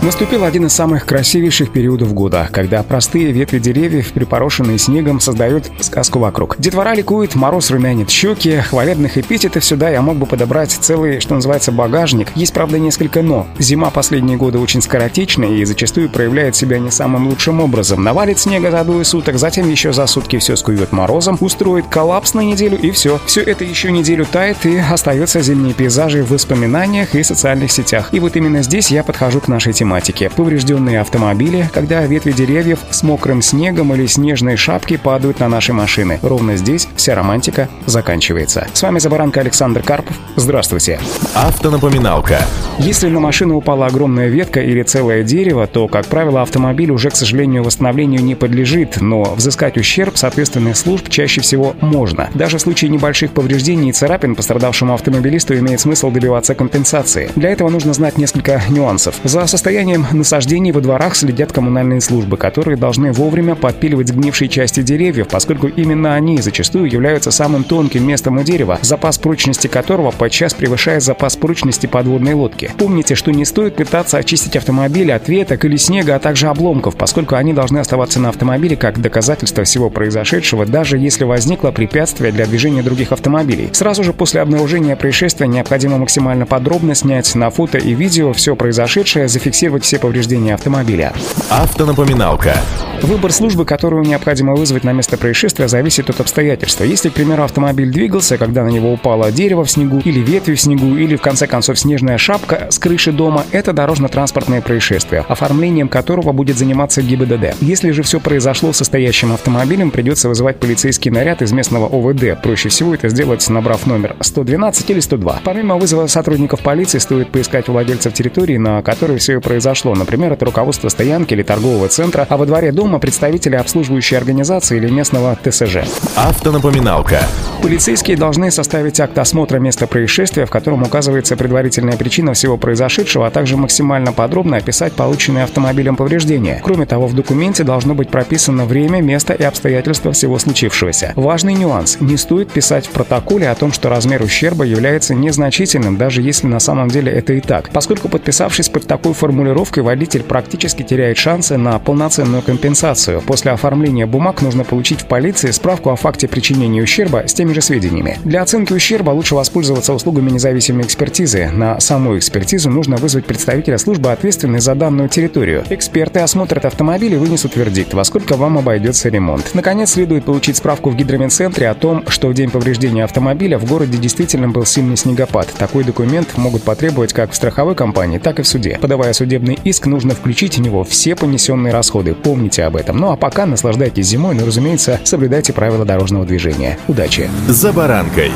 Наступил один из самых красивейших периодов года, когда простые ветви деревьев, припорошенные снегом, создают сказку вокруг. Детвора ликует, мороз румянит щеки, хвалебных эпитетов сюда я мог бы подобрать целый, что называется, багажник. Есть, правда, несколько «но». Зима последние годы очень скоротечная и зачастую проявляет себя не самым лучшим образом. Навалит снега за двое суток, затем еще за сутки все скует морозом, устроит коллапс на неделю и все. Все это еще неделю тает и остается зимние пейзажи в воспоминаниях и социальных сетях. И вот именно здесь я подхожу к нашей теме тематике. Поврежденные автомобили, когда ветви деревьев с мокрым снегом или снежной шапки падают на наши машины. Ровно здесь вся романтика заканчивается. С вами Забаранка Александр Карпов. Здравствуйте. Автонапоминалка. Если на машину упала огромная ветка или целое дерево, то, как правило, автомобиль уже, к сожалению, восстановлению не подлежит, но взыскать ущерб соответственных служб чаще всего можно. Даже в случае небольших повреждений и царапин пострадавшему автомобилисту имеет смысл добиваться компенсации. Для этого нужно знать несколько нюансов. За состояние состоянием насаждений во дворах следят коммунальные службы, которые должны вовремя подпиливать сгнившие части деревьев, поскольку именно они зачастую являются самым тонким местом у дерева, запас прочности которого подчас превышает запас прочности подводной лодки. Помните, что не стоит пытаться очистить автомобиль от веток или снега, а также обломков, поскольку они должны оставаться на автомобиле как доказательство всего произошедшего, даже если возникло препятствие для движения других автомобилей. Сразу же после обнаружения происшествия необходимо максимально подробно снять на фото и видео все произошедшее, зафиксировать зафиксировать все повреждения автомобиля. Автонапоминалка. Выбор службы, которую необходимо вызвать на место происшествия, зависит от обстоятельства. Если, к примеру, автомобиль двигался, когда на него упало дерево в снегу, или ветви в снегу, или, в конце концов, снежная шапка с крыши дома, это дорожно-транспортное происшествие, оформлением которого будет заниматься ГИБДД. Если же все произошло с состоящим автомобилем, придется вызывать полицейский наряд из местного ОВД. Проще всего это сделать, набрав номер 112 или 102. Помимо вызова сотрудников полиции, стоит поискать владельцев территории, на которой все произошло. Например, это руководство стоянки или торгового центра, а во дворе дома представители обслуживающей организации или местного ТСЖ. Автонапоминалка. Полицейские должны составить акт осмотра места происшествия, в котором указывается предварительная причина всего произошедшего, а также максимально подробно описать полученные автомобилем повреждения. Кроме того, в документе должно быть прописано время, место и обстоятельства всего случившегося. Важный нюанс. Не стоит писать в протоколе о том, что размер ущерба является незначительным, даже если на самом деле это и так. Поскольку подписавшись под такой формулировкой, водитель практически теряет шансы на полноценную компенсацию. После оформления бумаг нужно получить в полиции справку о факте причинения ущерба с теми же сведениями. Для оценки ущерба лучше воспользоваться услугами независимой экспертизы. На саму экспертизу нужно вызвать представителя службы, ответственной за данную территорию. Эксперты осмотрят автомобиль и вынесут вердикт, во сколько вам обойдется ремонт. Наконец, следует получить справку в гидромедцентре о том, что в день повреждения автомобиля в городе действительно был сильный снегопад. Такой документ могут потребовать как в страховой компании, так и в суде. Подавая судебный иск, нужно включить в него все понесенные расходы. Помните об этом. Ну а пока наслаждайтесь зимой, но, разумеется, соблюдайте правила дорожного движения. Удачи! За баранкой.